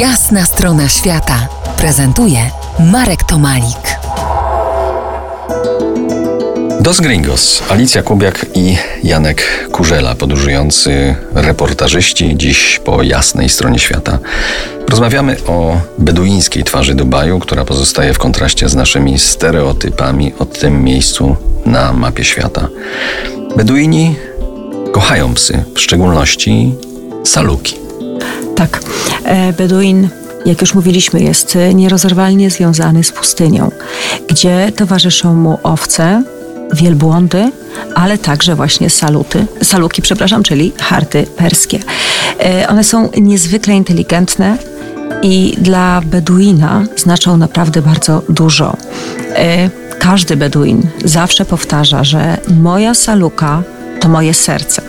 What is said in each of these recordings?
Jasna strona świata prezentuje Marek Tomalik. Dos Gringos, Alicja Kubiak i Janek Kurzela, podróżujący reportażyści, dziś po jasnej stronie świata. Rozmawiamy o beduińskiej twarzy Dubaju, która pozostaje w kontraście z naszymi stereotypami o tym miejscu na mapie świata. Beduini kochają psy, w szczególności saluki. Tak, e, Beduin, jak już mówiliśmy, jest nierozerwalnie związany z pustynią, gdzie towarzyszą mu owce, wielbłądy, ale także właśnie saluty, saluki, przepraszam, czyli harty perskie. E, one są niezwykle inteligentne i dla Beduina znaczą naprawdę bardzo dużo. E, każdy Beduin zawsze powtarza, że moja saluka to moje serce.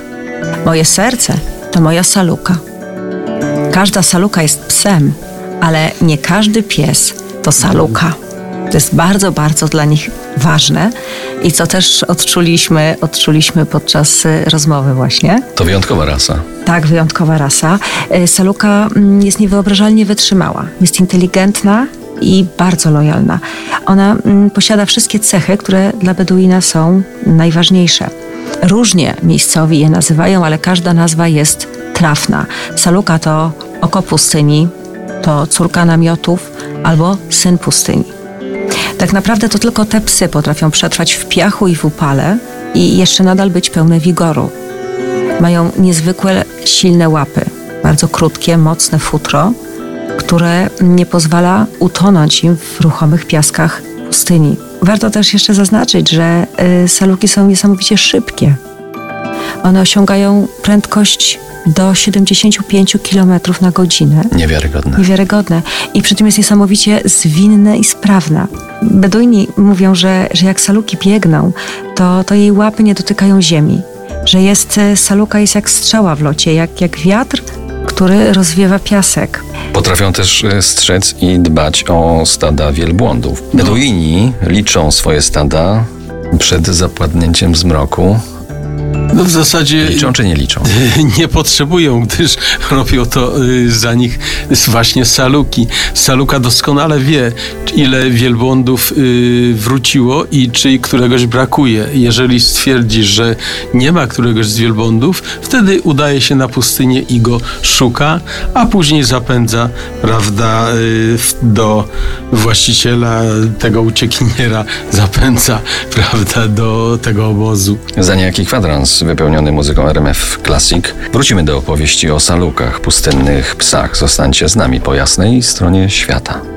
Moje serce to moja saluka. Każda saluka jest psem, ale nie każdy pies to saluka. To jest bardzo, bardzo dla nich ważne i co też odczuliśmy, odczuliśmy podczas y, rozmowy właśnie. To wyjątkowa rasa. Tak, wyjątkowa rasa. Y, saluka mm, jest niewyobrażalnie wytrzymała, jest inteligentna i bardzo lojalna. Ona mm, posiada wszystkie cechy, które dla Beduina są najważniejsze. Różnie miejscowi je nazywają, ale każda nazwa jest trafna. Saluka to oko pustyni, to córka namiotów albo syn pustyni. Tak naprawdę to tylko te psy potrafią przetrwać w piachu i w upale i jeszcze nadal być pełne wigoru. Mają niezwykle silne łapy, bardzo krótkie, mocne futro, które nie pozwala utonąć im w ruchomych piaskach pustyni. Warto też jeszcze zaznaczyć, że y, saluki są niesamowicie szybkie. One osiągają prędkość do 75 km na godzinę. Niewiarygodne. Niewiarygodne. I przy tym jest niesamowicie zwinne i sprawna. Beduini mówią, że, że jak saluki biegną, to, to jej łapy nie dotykają ziemi. Że jest, e, saluka jest jak strzała w locie, jak, jak wiatr, który rozwiewa piasek. Potrafią też e, strzec i dbać o stada wielbłądów. Beduini liczą swoje stada przed zapadnięciem zmroku. No w zasadzie Liczą czy nie liczą? nie potrzebują, gdyż robią to y, za nich właśnie saluki. Saluka doskonale wie, ile wielbłądów y, wróciło i czy któregoś brakuje. Jeżeli stwierdzi, że nie ma któregoś z wielbłądów, wtedy udaje się na pustynię i go szuka, a później zapędza, prawda, y, do właściciela tego uciekiniera, zapędza, prawda, do tego obozu. Za niejaki kwadrans wypełniony muzyką RMF Classic wrócimy do opowieści o salukach, pustynnych psach. Zostańcie z nami po jasnej stronie świata.